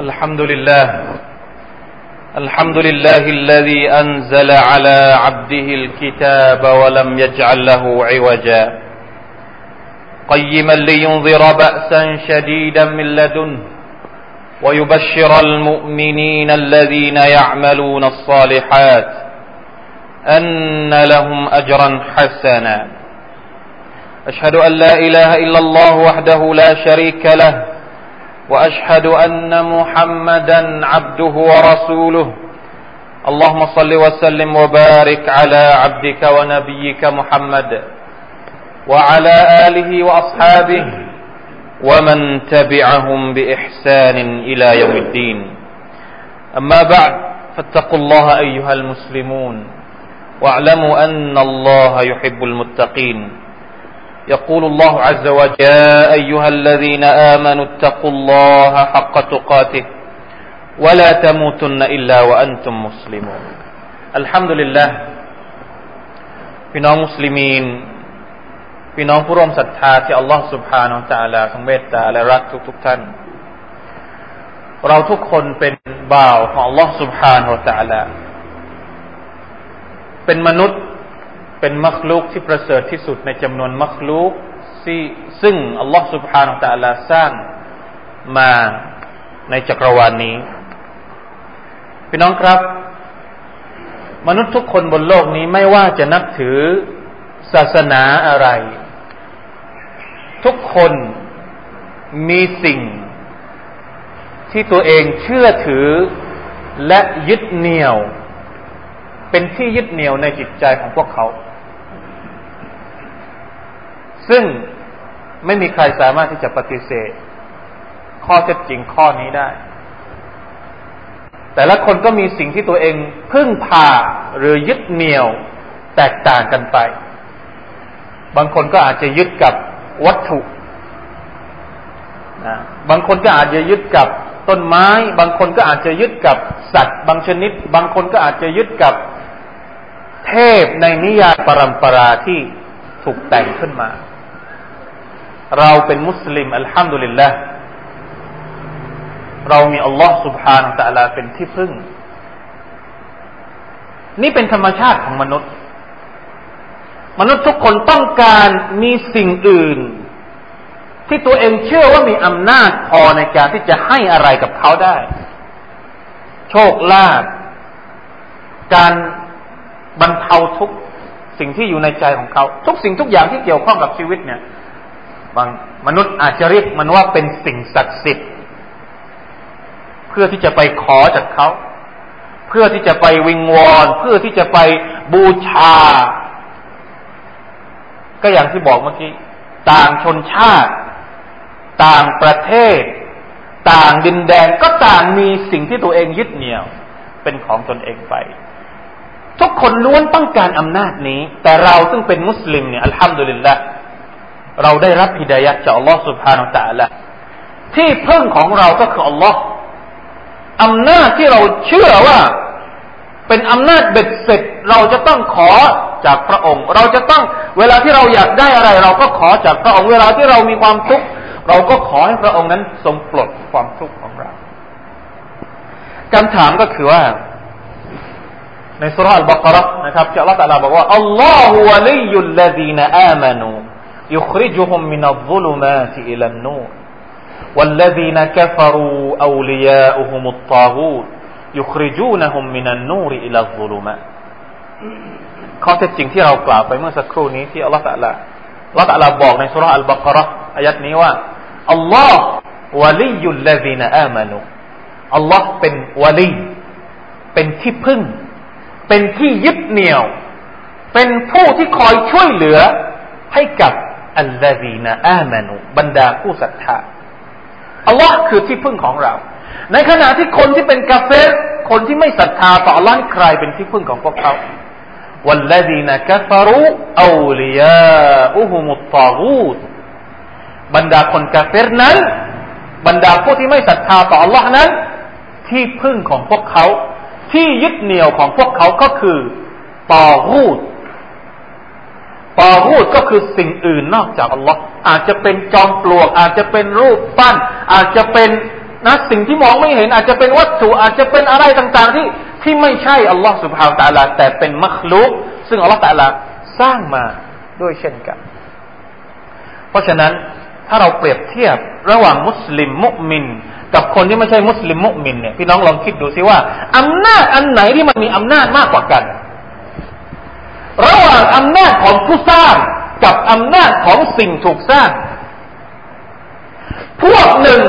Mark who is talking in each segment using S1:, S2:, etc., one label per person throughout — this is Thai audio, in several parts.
S1: الحمد لله. الحمد لله الذي أنزل على عبده الكتاب ولم يجعل له عوجا. قيما لينذر بأسا شديدا من لدنه ويبشر المؤمنين الذين يعملون الصالحات أن لهم أجرا حسنا. أشهد أن لا إله إلا الله وحده لا شريك له وأشهد أن محمدا عبده ورسوله. اللهم صل وسلم وبارك على عبدك ونبيك محمد وعلى آله وأصحابه ومن تبعهم بإحسان إلى يوم الدين. أما بعد فاتقوا الله أيها المسلمون واعلموا أن الله يحب المتقين. يقول الله عز وجل يا أيها الذين آمنوا اتقوا الله حق تقاته ولا تموتن إلا وأنتم مسلمون الحمد لله พี่น้องมุสลิมีนพี่น้องผู้ร่วมศรัทธาที่อัลลอฮฺสุบฮานาอัลลอฮทรงเมตตาและรักทุกทุกท่าน เราทุกคนเป็นบ่าวของอัลลอฮฺสุบฮานาอัลลอฮเป็นมนุษย์ เป็นมักลุกที่ประเสริฐที่สุดในจำนวนมักลุกที่ซึ่งอัลลอฮฺสุบฮานาอัลลอฮสร้างมาในจักรวาลนนี้ พี่น้องครับ มนุษย์ทุกคนบนโลกนี้ไม่ว่าจะนับถือศาสนาอะไร ทุกคนมีสิ่งที่ตัวเองเชื่อถือและยึดเหนี่ยว เป็นที่ยึดเหนี่ยวในจิตใจของพวกเขา ซึ่งไม่มีใครสามารถที่จะปฏิเสธ ข้อเท็จจริงข้อนี้ได้ แต่ละคนก็มีสิ่งที่ตัวเองพึ่งพาหรือยึดเหนี่ยวแตกต่างกันไป บางคนก็อาจจะยึดกับวัตถุนะบางคนก็อาจจะยึดกับต้นไม้ บางคนก็อาจจะยึดกับสัตว์ บางชนิด บางคนก็อาจจะยึดกับเทพในนิยายปรัมปราที่ถูกแต่งขึ้นมา เราเป็นมุสลิมอัลฮัมดุลิลละเรามีอัลลอ سبحانه านะตะลาเป็นที่พึ่ง นี่เป็นธรรมชาติของมนุษย์ มนุษย์ทุกคนต้องการมีสิ่งอื่น ที่ตัวเองเชื่อว่ามีอำนาจพอในการที่จะให้อะไรกับเขาได้ โชคลาภการบรรเทาทุกสิ่งที่อยู่ในใจของเขา ทุกสิ่งทุกอย่างที่เกี่ยวข้องกับชีวิตเนี่ย บางมนุษย์อาจจะเรียกมันว่าเป็นสิ่งศักดิ์สิทธิ์ เพื่อที่จะไปขอจากเขา เพื่อที่จะไปวิงวอน เพื่อที่จะไปบูชา ก็อย่างที่บอกเมื่อกี้ต่างชนชาติ ต่างประเทศ ต่างดินแดนก็ต่างมีสิ่งที่ตัวเองยึดเหนี่ยว เป็นของตนเองไป ทุกคนล้วนต้องการอำนาจนี้ แต่เราซึ่งเป็นมุสลิมเนี่ยอัลฮัมดุลิลละ เราได้รับฮิดายะจากอัลลอฮ์ سبحانه และ تعالى ที่พึ่งของเราก็คืออัลลอฮ์อำนาจที่เราเชื่อว่า เป็นอำนาจเบ็ดเสร็จ เราจะต้องขอจากพระองค์ เราจะต้องเวลาที่เราอยากได้อะไร เราก็ขอจากพระองค์ เวลาที่เรามีความทุกข์เราก็ขอให้พระองค์นั้นทรงปลดความทุกข์ของเราคำถามก็คือว่า ในสุราอัลบากรนะครับที่อัลลอฮฺตะลาบอกว่าอัลลอฮฺวะลียุลลดีนอามานู يخرجهم من الظلمات إلى النور والذين كفروا أولياؤهم الطاغوت يخرجونهم من النور إلى الظلمات ข้อเท็จจริงที่เรากล่าวไปเมื่อสักครู่นี้ที่อัลลอฮฺตะลาอัลลอฮฺตะลาบอกในสุราอัลบากระอายัดนี้ว่าอัลลอฮ์วะลียุลลซีนอามานุอัลลอฮ์เป็นวะลีเป็นที่พึ่ง เป็นที่ยึดเหนี่ยว เป็นผู้ที่คอยช่วยเหลือให้กับ อัลลอฮีนะอามานุบรรดาผู้ศรัทธาอัลลอฮ์คือที่พึ่งของเรา ในขณะที่คนที่เป็นกาเฟรคนที่ไม่ศรัทธาต่ออัลลอฮ์ใครเป็นที่พึ่งของพวกเขาวัลลดีนะกัฟรุอูลียาอุฮุมุตตากูบรรดาคนกาเฟรนั้น บรรดาผู้ที่ไม่ศรัทธาต่ออัลลอฮ์นั้น ที่พึ่งของพวกเขา ที่ยึดเหนี่ยวของพวกเขาก็คือตอกูด ตอฮูดก็คือสิ่งอื่นนอกจากอัลลอฮ์อาจจะเป็นจอมปลวก อาจจะเป็นรูปปั้น อาจจะเป็นนะสิ่งที่มองไม่เห็น อาจจะเป็นวัตถุอาจจะเป็นอะไรต่างๆที่ที่ไม่ใช่อัลลอฮ์สุบฮาวตะลาแต่เป็นมัคลุกซึ่งอัลลอฮ์ตะลาสร้างมาด้วยเช่นกัน เพราะฉะนั้นถ้าเราเปรียบเทียบระหว่างมุสลิมมุมิน กับคนที่ไม่ใช่มุสลิมมุมินเนี่ยพี่น้องลองคิดดูซิว่าอำนาจอันไหนที่มันมีอำนาจมากกว่ากัน ระหว่างอำนาจของผู้สร้างกับอำนาจของสิ่งถูกสร้าง พวกหนึ่ง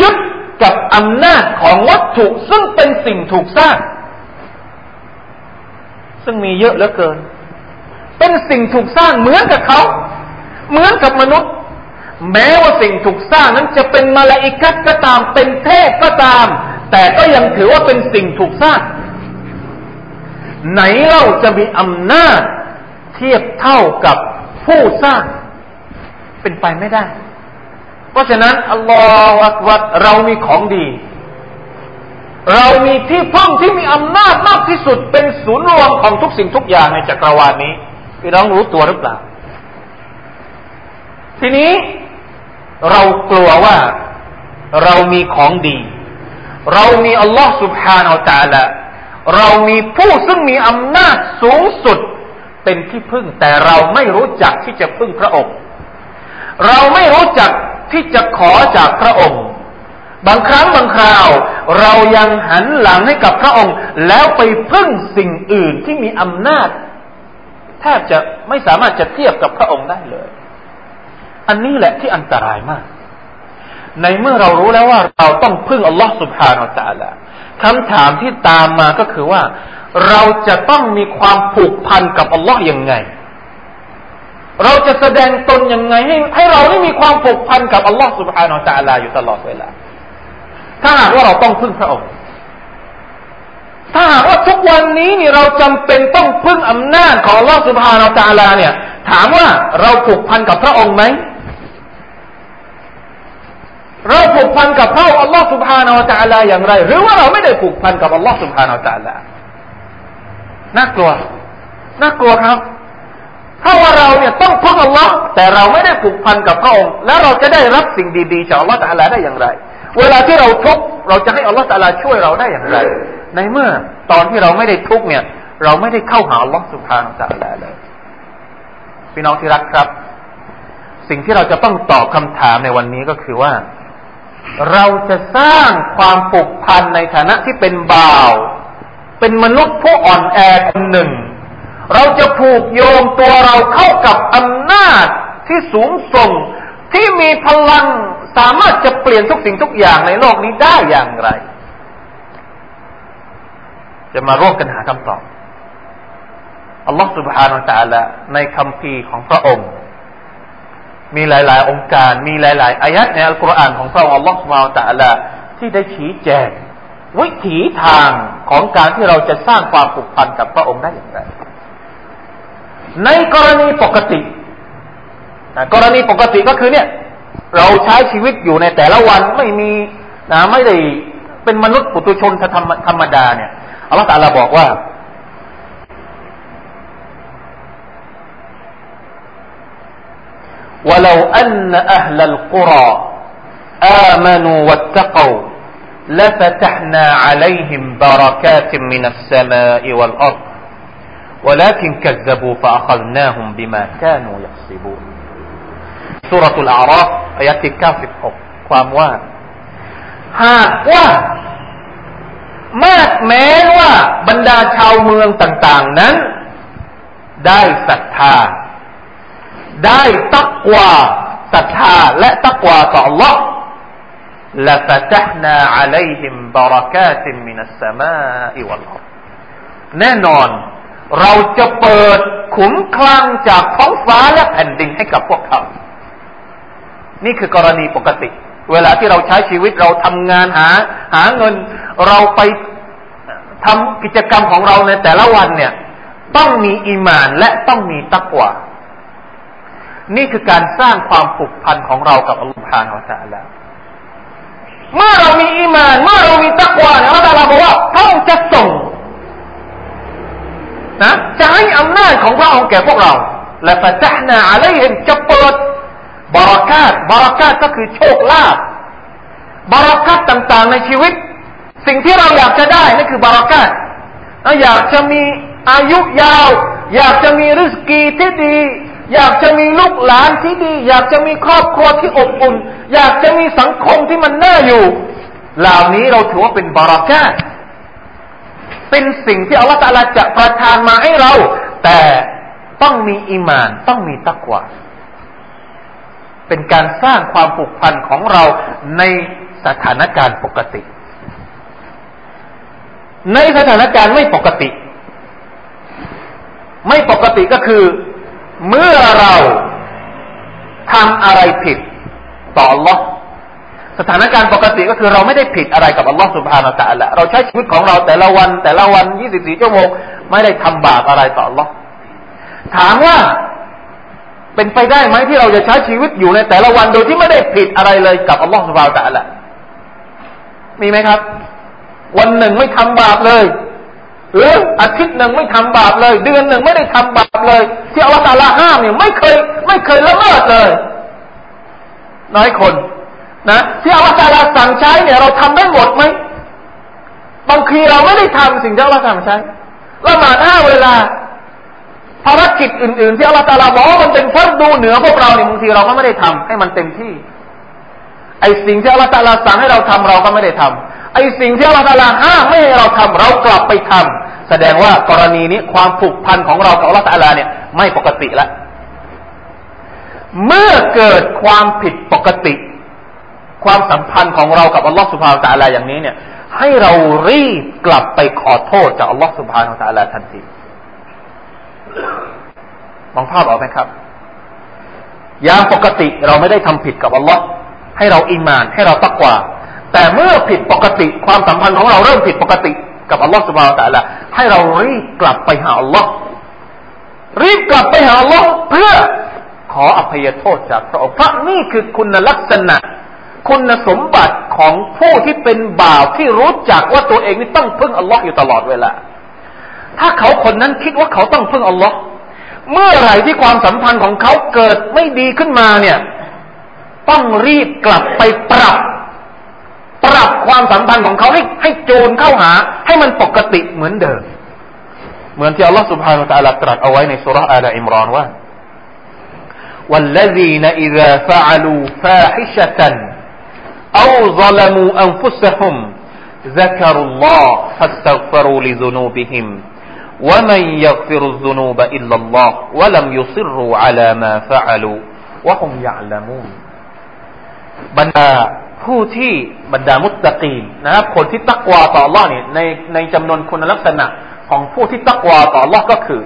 S1: ยึดกับอำนาจของวัตถุซึ่งเป็นสิ่งถูกสร้าง ซึ่งมีเยอะเหลือเกิน เป็นสิ่งถูกสร้างเหมือนกับเขา เหมือนกับมนุษย์ แม้ว่าสิ่งถูกสร้างนั้นจะเป็นมาลาอิกัสก็ตามเป็นเทพก็ตาม แต่ก็ยังถือว่าเป็นสิ่งถูกสร้าง ไหนเล่าจะมีอำนาจเทียบเท่ากับผู้สร้าง เป็นไปไม่ได้เพราะฉะนั้นอัลลอฮฺอักบัดเรามีของดี เรามีที่พึ่งที่มีอำนาจมากที่สุด เป็นศูนย์รวมของทุกสิ่งทุกอย่างในจักรวาลนี้พี่น้องรู้ตัวหรือเปล่า ทีนี้เรากลัวว่าเรามีของดี เรามีอัลลอฮฺ سبحانه และ تعالى เรามีผู้ซึ่งมีอำนาจสูงสุดเป็นที่พึ่ง แต่เราไม่รู้จักที่จะพึ่งพระองค์ เราไม่รู้จักที่จะขอจากพระองค์ บางครั้งบางคราว เรายังหันหลังให้กับพระองค์ แล้วไปพึ่งสิ่งอื่นที่มีอำนาจ แทบจะไม่สามารถจะเทียบกับพระองค์ได้เลย อันนี้แหละที่อันตรายมาก ในเมื่อเรารู้แล้วว่าเราต้องพึ่งอัลลอฮ์สุบฮานาอัลลอฮ คำถามที่ตามมาก็คือว่า เราจะต้องมีความผูกพันกับอัลลอฮ์ยังไง เราจะแสดงตนยังไง ให้ให้เราได้มีความผูกพันกับอัลลอฮ์สุบฮานาอัลลอฮอยู่ตลอดเวลาถ้าหากว่าเราต้องพึ่งพระองค์ถ้าหากว่าทุกวันนี้นี่เราจำเป็นต้องพึ่งอำนาจของอัลลอฮ์สุบฮานาอัลลอฮเนี่ย ถามว่าเราผูกพันกับพระองค์ไหม เราผูกพันกับพระอัลลอฮ์สุบฮานาอัลลอฮอย่างไร หรือว่าเราไม่ได้ผูกพันกับอัลลอฮ์สุบฮานาอัลลอฮน่ากลัวน่ากลัวครับถ้าว่าเราเนี่ยต้องพึ่งอัลลอฮ์แต่เราไม่ได้ผูกพันกับพระองค์แล้วเราจะได้รับสิ่งดีๆจากอัลลอฮ์ตาลาได้อย่างไร เวลาที่เราทุกข์เราจะให้อัลลอฮ์ตาลาช่วยเราได้อย่างไร ในเมื่อตอนที่เราไม่ได้ทุกข์เนี่ย เราไม่ได้เข้าหาอัลลอฮ์สุภาตาลาเลยพี่น้องที่รักครับ สิ่งที่เราจะต้องตอบคำถามในวันนี้ก็คือว่า เราจะสร้างความผูกพันในฐานะที่เป็นบ่าว เป็นมนุษย์ผู้อ่อนแอคนหนึ่งเราจะผูกโยงตัวเราเข้ากับอำนาจที่สูงส่ง ที่มีพลังสามารถจะเปลี่ยนทุกสิ่งทุกอย่างในโลกนี้ได้อย่างไร จะมาร่วมกันหาคำตอบอัลลอฮฺ سبحانه และ تعالى ในคำพีของพระองค์ มีหลาย ๆ องค์การ มีหลาย ๆ อายัดในอัลกุรอานของพระองค์อัลลอฮฺสุบานตะอัละที่ได้ชี้แจง วิถีทางของการที่เราจะสร้างความผูกพันกับพระองค์ได้อย่างไร ในกรณีปกติกรณีปกติก็คือเนี่ย เราใช้ชีวิตอยู่ในแต่ละวันไม่มีนะไม่ได้เป็นมนุษย์ปุตุชนธรรมธรรมดาเนี่ยอัลลอฮฺตะลาบอกว่า ولو أن أهل القرى آمنوا واتقوا لفتحنا عليهم بركات من السماء والأرض ولكن كذبوا فأخذناهم بما كانوا يحسبون สุรทูลอาราฟอายะที่96ความว่า หากว่ามาแม้ว่าบรรดาชาวเมืองต่าง ๆนั้น ได้ศรัทธา ได้ตักว่าศรัทธาและตักว่าต่อ Allah ละฟะตหนาอะลัยฮิมบารากาตินมินัสสมาอิวัลลอัรแน่นอน เราจะเปิดขุมคลังจากท้องฟ้าและแผ่นดินให้กับพวกเขา นี่คือกรณีปกติ เวลาที่เราใช้ชีวิตเราทำงานหา หาเงิน เราไปทำกิจกรรมของเราในแต่ละวันเนี่ย ต้องมีอีมานและต้องมีตักวา นี่คือการสร้างความผูกพันของเรากับอัลลอฮฺพานอัลลอฮฺเมื่อเรามีอีมาน เมื่อเรามีตักวาเนี่ยอัลลอฮฺบอกว่าพระองค์จะส่งนะจะให้อำนาจของพระองค์แก่พวกเรา และฟะตหนาอะไรเห็นจะเปิดบารักาตบารักาตก็คือโชคลาภบารักัตต่างๆในชีวิต สิ่งที่เราอยากจะได้นั่นคือบารักัตอยากจะมีอายุยาว อยากจะมีริสกีที่ดี อยากจะมีลูกหลานที่ดี อยากจะมีครอบครัวที่อบอุ่น อยากจะมีสังคมที่มันน่าอยู่ เหล่านี้เราถือว่าเป็นบารักัตเป็นสิ่งที่อัลลอฮฺตาลาจะประทานมาให้เรา แต่ต้องมีอิมาน ต้องมีตักวาเป็นการสร้างความผูกพันของเราในสถานการณ์ปกติ ในสถานการณ์ไม่ปกติ ไม่ปกติก็คือ เมื่อเราทำอะไรผิดต่อ Allah สถานการณ์ปกติก็คือเราไม่ได้ผิดอะไรกับอัลลอฮฺสุบฮานาตะละเราใช้ชีวิตของเราแต่ละวัน แต่ละวัน 24 ชั่วโมง ไม่ได้ทำบาปอะไรต่ออัลลอฮ์ถามว่าเป็นไปได้ไหมที่เราจะใช้ชีวิตอยู่ในแต่ละวันโดยที่ไม่ได้ผิดอะไรเลยกับอัลลอฮฺสุบฮานาตะละมีไหมครับ วันหนึ่งไม่ทำบาปเลย หรืออาทิตย์หนึ่งไม่ทำบาปเลย เดือนหนึ่งไม่ได้ทำบาปเลย ที่อัลลอฮฺตาลาห้ามเนี่ยไม่เคยไม่เคยละเมิดเลย น้อยคนนะที่อัลลอฮฺตาลาสั่งใช้เนี่ยเราทำได้หมดไหมบางทีเราไม่ได้ทำสิ่งที่อัลลอฮฺสั่งใช้ละหมาดห้าเวลาภารกิจอื่นๆ ที่อัลลอฮฺตาลาบอกว่ามันเป็นฟัรดูเหนือพวกเราเนี่ยบางทีเราก็ไม่ได้ทำให้มันเต็มที่ไอสิ่งที่อัลลอฮฺตาลาสั่งให้เราทำเราก็ไม่ได้ทำ ไอสิ่งที่อัลลอฮฺตาลาห้ามไม่ให้เราทำเรากลับไปทำแสดงว่ากรณีนี้ความผูกพันของเรากับอัลลอฮฺตาลาเนี่ยไม่ปกติแล้วเมื่อเกิดความผิดปกติ ความสัมพันธ์ของเรากับอัลลอฮฺสุบฮานตะลาอย่างนี้เนี่ย ให้เรารีบกลับไปขอโทษจากอัลลอฮฺสุบฮานตะลาทันทีมองภาพออกไหมครับอย่างปกติเราไม่ได้ทำผิดกับอัลลอฮ์ให้เราอิมาน ให้เราตักกว่า แต่เมื่อผิดปกติความสัมพันธ์ของเราเริ่มผิดปกติกับอัลลอฮ์สุบฮานตะลาให้เรารีบกลับไปหาอัลลอฮ์รีบกลับไปหาอัลลอฮ์เพื่อขออภัยโทษจากพระองค์เพราะนี่คือคุณลักษณะ คุณสมบัติของผู้ที่เป็นบ่าวที่รู้จักว่าตัวเองนี่ต้องพึ่งอัลลอฮ์อยู่ตลอดเวลา ถ้าเขาคนนั้นคิดว่าเขาต้องพึ่งอัลลอฮ์เมื่อไหร่ที่ความสัมพันธ์ของเขาเกิดไม่ดีขึ้นมาเนี่ย ต้องรีบกลับไปปรับ ปรับความสัมพันธ์ของเขาให้ให้จูนเข้าหา ให้มันปกติเหมือนเดิม เหมือนที่อัลลอฮ์ سبحانه และ تعالى ตรัสเอาไว้ในสุราอาลอิมรอนว่า والذين إذا فعلوا فاحشة أو ظلموا أنفسهم ذكروا الله فاستغفروا لذنوبهم ومن يغفر الذنوب إلا الله ولم يصروا على ما فعلوا وهم يعلمون บรรดา ผู้ที่บรรดามุตตะกีนนะครับ คนที่ตักวาต่อ Allah เนี่ยในในจำนวนคุณลักษณะของผู้ที่ตักวาต่อ Allah ก็คือ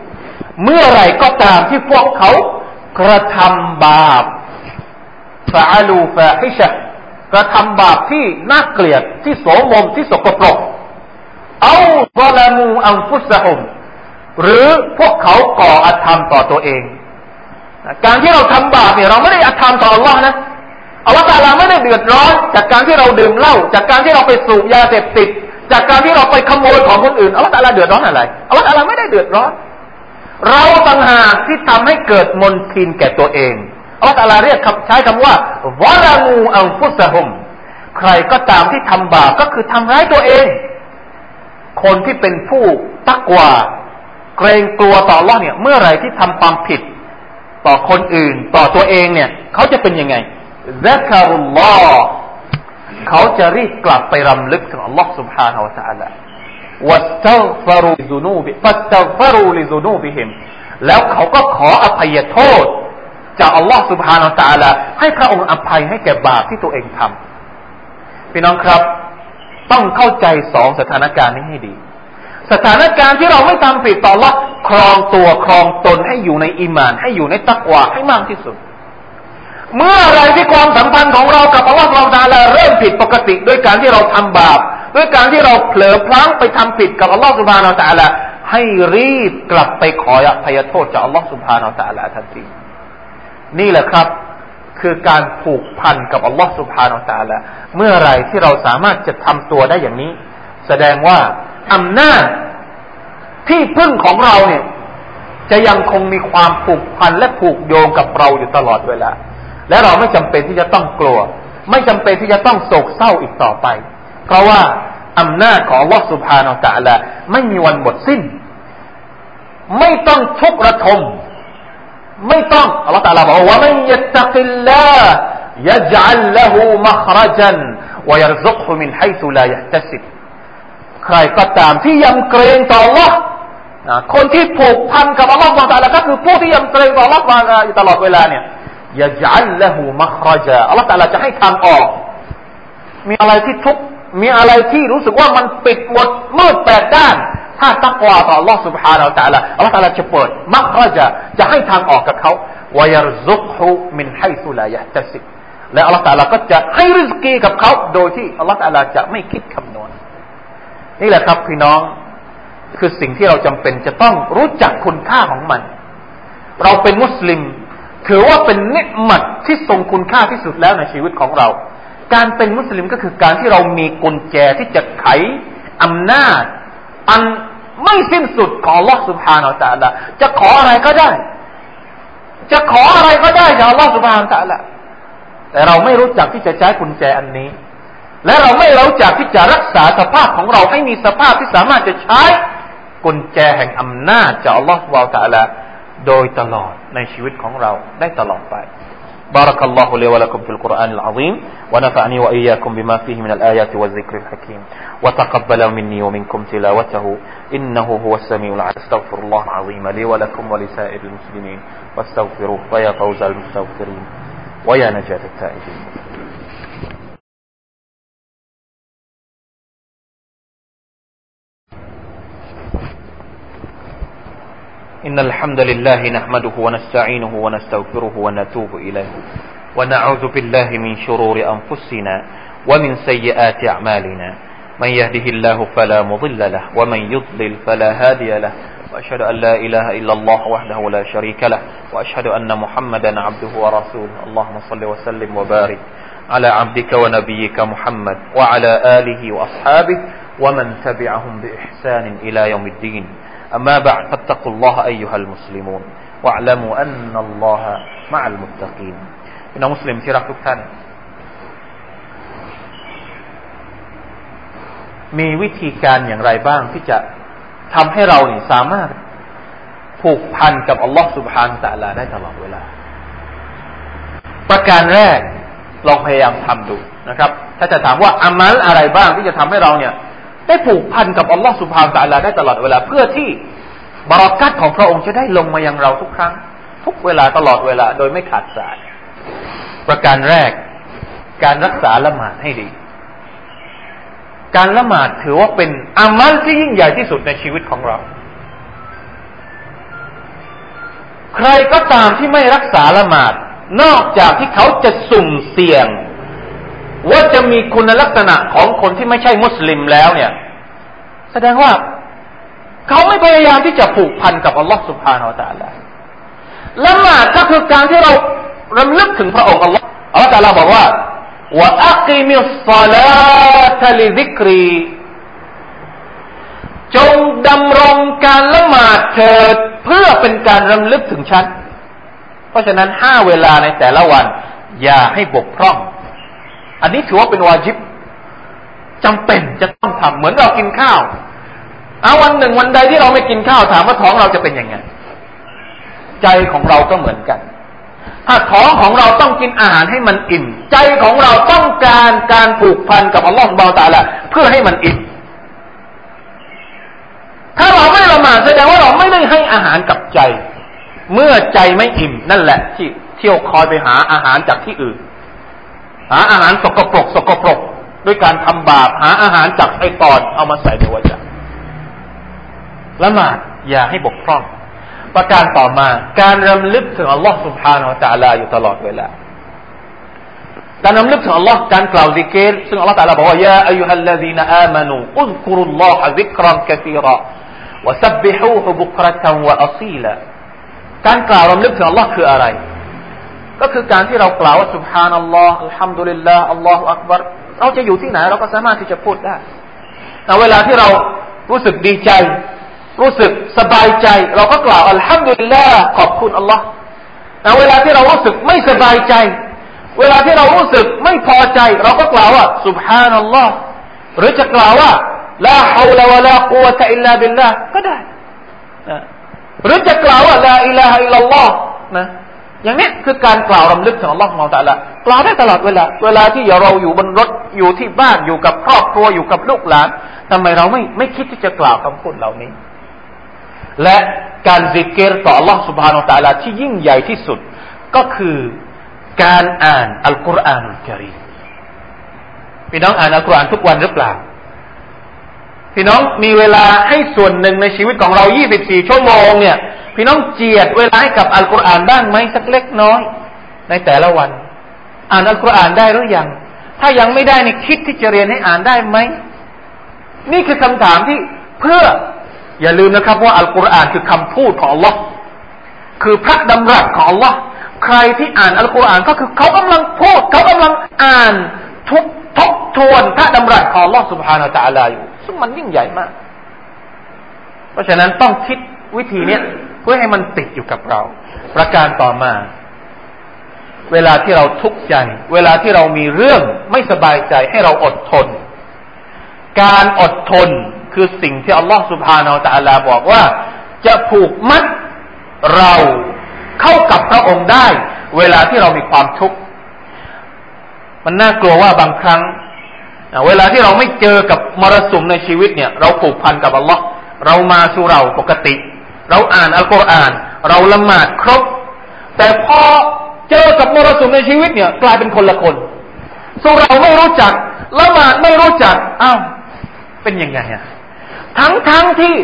S1: เมื่อไรก็ตามที่พวกเขากระทำบาปฟาลูฟาฮิชะกระทำบาปที่น่าเกลียดที่โสมมที่สกปรกเอาบลามูอัมฟุสฮุมหรือพวกเขาก่ออาธรรมต่อตัวเอง การที่เราทำบาปเนี่ยเราไม่ได้อาธรรมต่อ Allah นะ อัลลอฮฺตาลาไม่ได้เดือดร้อน จากการที่เราดื่มเหล้าจากการที่เราไปสูบยาเสพติด จากการที่เราไปขโมยของคนอื่นอัลลอฮฺตาลาเดือดร้อนอะไรอัลลอฮฺตาลาไม่ได้เดือดร้อน เราต่างหากที่ทำให้เกิดมนทินแก่ตัวเองอัลลอฮฺตาลาเรียกใช้คำว่าวะลามูอัลฟุสฮุมใครก็ตามที่ทำบาปก็คือทำร้ายตัวเอง คนที่เป็นผู้ตักว่าเกรงกลัวต่อล่อเนี่ย เมื่อไรที่ทำความผิด ต่อคนอื่น ต่อตัวเองเนี่ย เขาจะเป็นยังไง ซักรุลลอฮ์เขาจะรีบกลับไปรำลึกถึงอัลลอฮ์ سبحانه และ تعالى วัสตัฟรุลิซูนูบิฟัสตัฟรุลิซูนูบิหิมแล้วเขาก็ขออภัยโทษจากอัลลอฮ์ سبحانه และ تعالى ให้พระองค์อภัยให้แก่บาปที่ตัวเองทำพี่น้องครับ ต้องเข้าใจสองสถานการณ์นี้ให้ดี สถานการณ์ที่เราไม่ทำผิดต่อละครองตัวครองตนให้อยู่ในอิมาน ให้อยู่ในตักวาให้มากที่สุด เมื่อไรที่ความสัมพันธ์ของเรากับอัลลอฮ์เราตาลาเริ่มผิดปกติด้วยการที่เราทำบาปด้วยการที่เราเผลอพลั้งไปทำผิดกับอัลลอฮ์สุบฮานาอัลตะลาให้รีบกลับไปขออภัยโทษจากอัลลอฮ์สุบฮานาอัลตะลาทันทีนี่แหละครับคือการผูกพันกับอัลลอฮ์สุบฮานาอัลตะลาเมื่อไรที่เราสามารถจะทำตัวได้อย่างนี้ แสดงว่าอำนาจที่พึ่งของเราเนี่ยจะยังคงมีความผูกพันและผูกโยงกับเราอยู่ตลอดเวลา และเราไม่จำเป็นที่จะต้องกลัว ไม่จำเป็นที่จะต้องโศกเศร้าอีกต่อไป เพราะว่าอำนาจของ Allah سبحانه และ تعالى ไม่มีวันหมดสิ้น ไม่ต้องทุกข์ระทม ไม่ต้องอัลลอฮฺตาลาบอกว่ามันยัตกิลลาห์ يجعل له مخرجا ويرزقه من حيث لا يحتسب ใครก็ตามที่ยำเกรงต่อ Allah คนที่ผูกพันกับอัลลอฮฺตาลาก็คือผู้ที่ยำเกรงต่ออัลลอฮฺอยู่ตลอดเวลาเนี่ย ยะจัลละหูมัครจาอัลลอฮฺตาลาจะให้ทางออก มีอะไรที่ทุกมีอะไรที่รู้สึกว่ามันปิดหมดมืดแปดด้าน ถ้าตักวาต่อ Allah سبحانه และ تعالى อัลลอฮฺตาลาจะเปิดมัครจาจะให้ทางออกกับเขาวยรซุกหูมินไฮซุลายะตัสิบและอัลลอฮฺตาลาก็จะให้ริสกีกับเขาโดยที่อัลลอฮฺตาลาจะไม่คิดคำนวณนี่แหละครับพี่น้องคือสิ่งที่เราจำเป็นจะต้องรู้จักคุณค่าของมัน เราเป็นมุสลิม ถือว่าเป็นเนืมัดที่ทรงคุณค่าที่สุดแล้วในชีวิตของเรา การเป็นมุสลิมก็คือการที่เรามีกุญแจที่จะไขอำนาจ อันไม่สิ้นสุดของลอสุภานาอัลลอฮจะขออะไรก็ได้ จะขออะไรก็ได้จากลอสุภานาอัลลอฮแต่เราไม่รู้จักที่จะใช้กุญแจอันนี้ และเราไม่รู้จักที่จะรักษาสภาพของเราให้มีสภาพที่สามารถจะใช้กุญแจแห่งอำนาจจากอัลลอฮฺวาตาละ โดยตลอดในชีวิตของเราได้ตลอดไป بارك الله لي ولكم في القرآن العظيم ونفعني وإياكم بما فيه من الآيات والذكر الحكيم وتقبل مني ومنكم تلاوته إنه هو السميع العليم استغفر الله العظيم لي ولكم ولسائر المسلمين واستغفروه ويا فوز المستغفرين ويا نجاة التائبين إن الحمد لله نحمده ونستعينه ونستغفره ونتوب إليه. ونعوذ بالله من شرور أنفسنا ومن سيئات أعمالنا. من يهده الله فلا مضل له ومن يضلل فلا هادي له. وأشهد أن لا إله إلا الله وحده لا شريك له. وأشهد أن محمدا عبده ورسوله. اللهم صل وسلم وبارك على عبدك ونبيك محمد وعلى آله وأصحابه ومن تبعهم بإحسان إلى يوم الدين. أما بعد فاتقوا الله أيها المسلمون واعلموا أن الله مع المتقين พี่น้องมุสลิมที่รักทุกท่าน มีวิธีการอย่างไรบ้างที่จะทำให้เราเนี่ยสามารถผูกพันกับอัลลอฮ์สุบฮานตะลาได้ตลอดเวลา ประการแรกลองพยายามทำดูนะครับ ถ้าจะถามว่าอามัลอะไรบ้างที่จะทำให้เราเนี่ย ได้ผูกพันกับอัลลอฮ์สุบฮานตะลาได้ตลอดเวลาเพื่อที่บารักัตของพระองค์จะได้ลงมายังเราทุกครั้ง ทุกเวลาตลอดเวลาโดยไม่ขาดสาย ประการแรก การรักษาละหมาดให้ดี การละหมาดถือว่าเป็นอามัลที่ยิ่งใหญ่ที่สุดในชีวิตของเรา ใครก็ตามที่ไม่รักษาละหมาด นอกจากที่เขาจะสุ่มเสี่ยง ว่าจะมีคุณลักษณะของคนที่ไม่ใช่มุสลิมแล้วเนี่ย แสดงว่าเขาไม่พยายามที่จะผูกพันกับอัลลอฮ์สุบฮานาอัลลอฮ์ละหมาดก็คือการที่เรารำลึกถึงพระองค์อัลลอฮ์อัลลอฮ์ตาลาบอกว่าว่าอักิมิสซาลาตลิซิกรีจงดำรงการละหมาดเถิดเพื่อเป็นการรำลึกถึงฉัน เพราะฉะนั้นห้าเวลาในแต่ละวัน อย่าให้บกพร่อง อันนี้ถือว่าเป็นวาจิบจำเป็นจะต้องทำเหมือนเรากินข้าว เอาวันหนึ่งวันใดที่เราไม่กินข้าวถามว่าท้องเราจะเป็นยังไง ใจของเราก็เหมือนกัน ถ้าท้องของเราต้องกินอาหารให้มันอิ่ม ใจของเราต้องการการผูกพันกับอัลลอฮฺบาตาละเพื่อให้มันอิ่ม ถ้าเราไม่ละหมาดแสดงว่าเราไม่ได้ให้อาหารกับใจ เมื่อใจไม่อิ่มนั่นแหละ ที่เที่ยวคอยไปหาอาหารจากที่อื่น หาอาหารสกปรกสกปรกด้วยการทำบาปหาอาหารจากไอตอนเอามาใส่ในวาจาละหมาดอย่าให้บกพร่อง ประการต่อมาการรำลึกถึงอัลลอฮ์สุบฮานาอัลลอฮ์อยู่ตลอดเวลาการรำลึกถึงอัลลอฮ์การกล่าวซิกิรซึ่งอัลลอฮ์ตรัสบอกว่าيا أيها الذين آمنوا اذكروا الله ذكرا كثيرا وسبحوه بكرة وأصيلا การกล่าวรำลึกถึงอัลลอฮ์คืออะไร ก็คือการที่เรากล่าวว่าسبحان الله الحمد لله الله أكبر เราจะอยู่ที่ไหนเราก็สามารถที่จะพูดได้แต่เวลาที่เรารู้สึกดีใจ รู้สึกสบายใจ เราก็กล่าวالحمد لله ขอบคุณอัลลอฮ์แต่เวลาที่เรารู้สึกไม่สบายใจ เวลาที่เรารู้สึกไม่พอใจ เราก็กล่าวว่าสุบฮานัลลอฮ์หรือจะกล่าวว่าลาฮาวลาวะลากุวะตะอิลลาบิลลาห์ก็ได้หรือจะกล่าวว่าลาอิลาฮะอิลลัลลอฮ์นะ อย่างนี้คือการกล่าวรำลึกถึงอัลลอฮ์ของแต่ละกล่าวได้ตลอดเวลา เวลาที่อย่าเราอยู่บนรถอยู่ที่บ้านอยู่กับครอบครัวอยู่กับลูกหลาน ทำไมเราไม่ไม่คิดที่จะกล่าวคำพูดเหล่านี้ และการสิกเกิลต่ออัลลอฮ์สุบฮานาอัลลอฮ์ที่ยิ่งใหญ่ที่สุด ก็คือการอ่านالقرآن الكريم พี่น้องอ่านอัลกุรอานทุกวันหรือเปล่าพี่น้องมีเวลาให้ส่วนหนึ่งในชีวิตของเรา 24 ชั่วโมงเนี่ย พี่น้องเจียดเวลาให้กับอัลกุรอานบ้างไหมสักเล็กน้อย ในแต่ละวัน อ่านอัลกุรอานได้หรือยัง ถ้ายังไม่ได้นี่คิดที่จะเรียนให้อ่านได้ไหม นี่คือคำถามที่เพื่ออย่าลืมนะครับว่าอัลกุรอานคือคำพูดของ Allah คือพระดำรัสของ Allah ใครที่อ่านอัลกุรอานก็คือเขากำลังพูดเขากำลังอ่านทุกทบทวนพระดำรัสของ Allah سبحانه และ تعالى อยู่ซึ่งมันยิ่งใหญ่มาก เพราะฉะนั้นต้องคิดวิธีนี้ เพื่อให้มันติดอยู่กับเรา ประการต่อมา เวลาที่เราทุกข์ใจ เวลาที่เรามีเรื่องไม่สบายใจให้เราอดทน การอดทนคือสิ่งที่อัลลอฮฺสุบฮานาอัลลอฮฺบอกว่า จะผูกมัดเราเข้ากับพระองค์ได้ เวลาที่เรามีความทุกข์มันน่ากลัวว่าบางครั้งเวลาที่เราไม่เจอกับมรสุมในชีวิตเนี่ย เราผูกพันกับอัลลอฮ์เรามาสู่เราปกติ เราอ่านอัลกุรอาน เราละหมาดครบ แต่พอเจอกับมรสุมในชีวิตเนี่ย กลายเป็นคนละคนสู่เราไม่รู้จักละหมาดไม่รู้จักอ้าวเป็นยังไงอะทั้งทั้งที่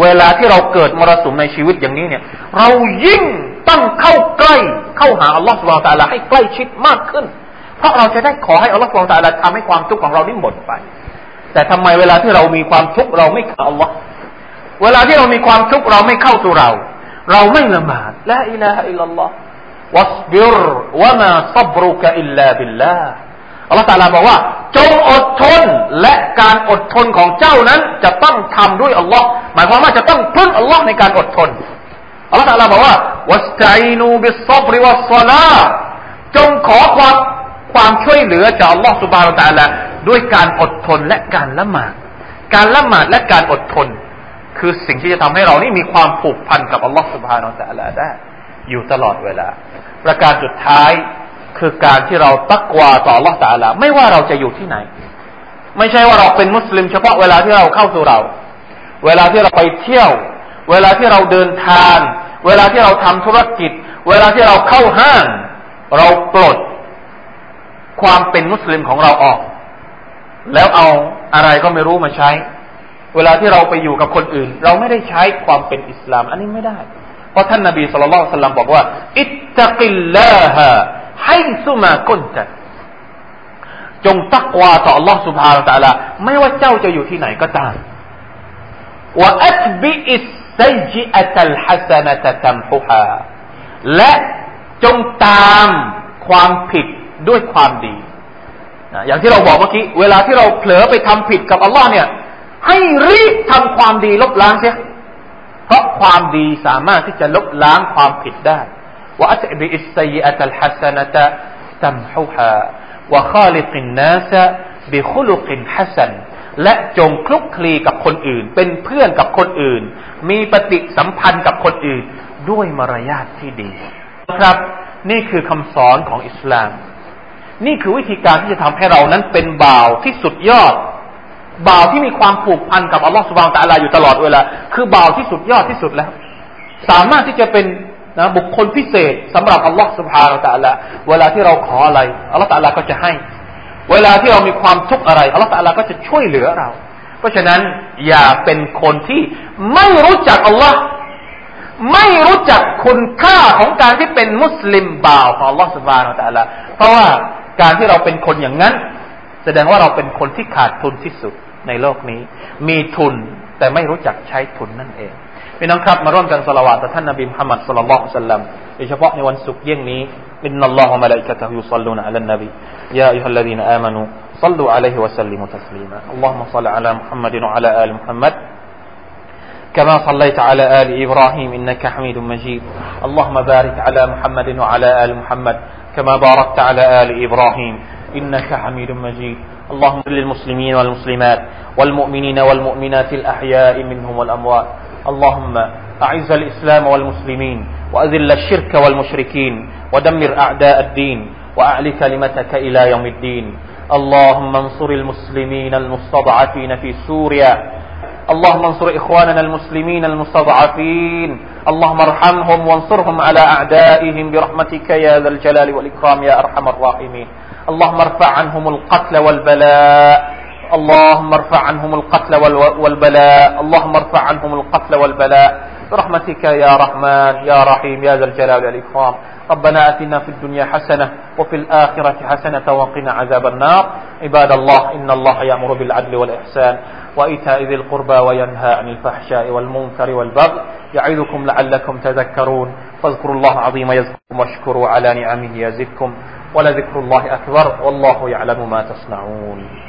S1: เวลาที่เราเกิดมรสุมในชีวิตอย่างนี้เนี่ย เรายิ่งต้องเข้าใกล้ เข้าหาอัลลอฮฺสุบานตะลาให้ใกล้ชิดมากขึ้น เพราะเราจะได้ขอให้อัลลอฮฺสุบานตะลาทำให้ความทุกข์ของเรานี่หมดไป แต่ทำไมเวลาที่เรามีความทุกข์เราไม่ข้าอัลลอฮ์ เวลาที่เรามีความทุกข์เราไม่เข้าสู่เรา เราไม่ละหมาดلا إله إلا الله واصبر وما صبرك إلا بالله อัลลอฮฺตาลาบอกว่าจงอดทนและการอดทนของเจ้านั้นจะต้องทำด้วยอัลลอฮ์หมายความว่าจะต้องพึ่งอัลลอฮ์ในการอดทนอัลลอฮฺตาลาบอกว่าواستعينوا بالصبر والصلاة จงขอความความช่วยเหลือจากอัลลอฮ์ سبحانه وتعالىด้วยการอดทนและการละหมาดการละหมาดและการอดทน คือสิ่งที่จะทำให้เรานี่มีความผูกพันกับอัลลอฮ์สุบฮานาอัลลอฮ์ได้ อยู่ตลอดเวลา ประการสุดท้ายคือการที่เราตักวาต่อ Allah ตาลาไม่ว่าเราจะอยู่ที่ไหน ไม่ใช่ว่าเราเป็นมุสลิม เฉพาะเวลาที่เราเข้าสู่เรา เวลาที่เราไปเที่ยว เวลาที่เราเดินทาง เวลาที่เราทำธุรกิจ เวลาที่เราเข้าห้าง เราปลดความเป็นมุสลิมของเราออก แล้วเอาอะไรก็ไม่รู้มาใช้ เวลาที่เราไปอยู่กับคนอื่น เราไม่ได้ใช้ความเป็นอิสลาม อันนี้ไม่ได้ เพราะท่านนาบีสุลต่านบอกว่า อิตตะกิลลาฮะให้สุมากุนจะจงตักวาต่อ Allah سبحانه และ تعالى ไม่ว่าเจ้าจะอยู่ที่ไหนก็ตามว่าอัตบิอิสซัยจิอัตัลฮัสนะตัมพุฮาและจงตามความผิดด้วยความดี อย่างที่เราบอกเมื่อกี้ เวลาที่เราเผลอไปทำผิดกับอัลลอฮ์เนี่ย ให้รีบทำความดีลบล้างเสียเพราะความดีสามารถที่จะลบล้างความผิดได้ว่าอัตบิอิสซัยอัตัลฮัสนะตัมพุฮาว่าข้าลิกินนาสบิคุลุกินฮัสันและจงคลุกคลีกับคนอื่น เป็นเพื่อนกับคนอื่น มีปฏิสัมพันธ์กับคนอื่น ด้วยมารยาทที่ดีครับ นี่คือคำสอนของอิสลาม นี่คือวิธีการที่จะทำให้เรานั้นเป็นบ่าวที่สุดยอด บ่าวที่มีความผูกพันกับอัลลอฮฺสุบานตะลาอยู่ตลอดเวลาคือบ่าวที่สุดยอดที่สุดแล้ว สามารถที่จะเป็นนะบุคคลพิเศษสำหรับอัลลอฮฺสุบฮานาตะลาเวลาที่เราขออะไรอัลลอฮฺตะลาก็จะให้ เวลาที่เรามีความทุกข์อะไรอัลลอฮฺตะลาก็จะช่วยเหลือเรา เพราะฉะนั้นอย่าเป็นคนที่ไม่รู้จักอัลลอฮฺไม่รู้จักคุณค่าของการที่เป็นมุสลิมบ่าวของอัลลอฮฺสุบฮานะตะลาเพราะว่าการที่เราเป็นคนอย่างนั้น แสดงว่าเราเป็นคนที่ขาดทุนที่สุด ในโลกนี้ มีทุนแต่ไม่รู้จักใช้ทุนนั่นเองพี่น้องครับมาร่วมกันสละวาตต่อท่านนบีมุฮัมมัดสุลลัลลอฮุสัลลัมโดยเฉพาะในวันศุกร์เยี่ยงนี้อินนัลลอฮฺมะลาอิกะตะฮุยุซัลลูนอะลันนบียาอัยฮัลลดีนอามานู صلوا عليه وسلموا تسليما اللهم صل على محمد وعلى آل محمد كما صليت على آل إبراهيم إنك حميد مجيد اللهم بارك على محمد وعلى آل محمد كما باركت على آل إبراهيم إنك حميد مجيد اللهم للمسلمين والمسلمات والمؤمنين والمؤمنات الأحياء منهم والأموات. اللهم أعز الإسلام والمسلمين وأذل الشرك والمشركين ودمر أعداء الدين وأعل كلمتك إلى يوم الدين. اللهم انصر المسلمين المستضعفين في سوريا. اللهم انصر إخواننا المسلمين المستضعفين. اللهم ارحمهم وانصرهم على أعدائهم برحمتك يا ذا الجلال والإكرام يا أرحم الراحمين. اللهم ارفع عنهم القتل والبلاء. اللهم ارفع عنهم القتل والبلاء. اللهم ارفع عنهم القتل والبلاء. برحمتك يا رحمن يا رحيم يا ذا الجلال والإكرام. ربنا آتنا في الدنيا حسنة وفي الآخرة حسنة وقنا عذاب النار. عباد الله إن الله يأمر بالعدل والإحسان. وإيتاء ذي القربى وينهى عن الفحشاء والمنكر والبغي يعظكم لعلكم تذكرون. فاذكروا الله عظيم يذكركم واشكروا على نعمه يزدكم ولذكر الله أكبر والله يعلم ما تصنعون.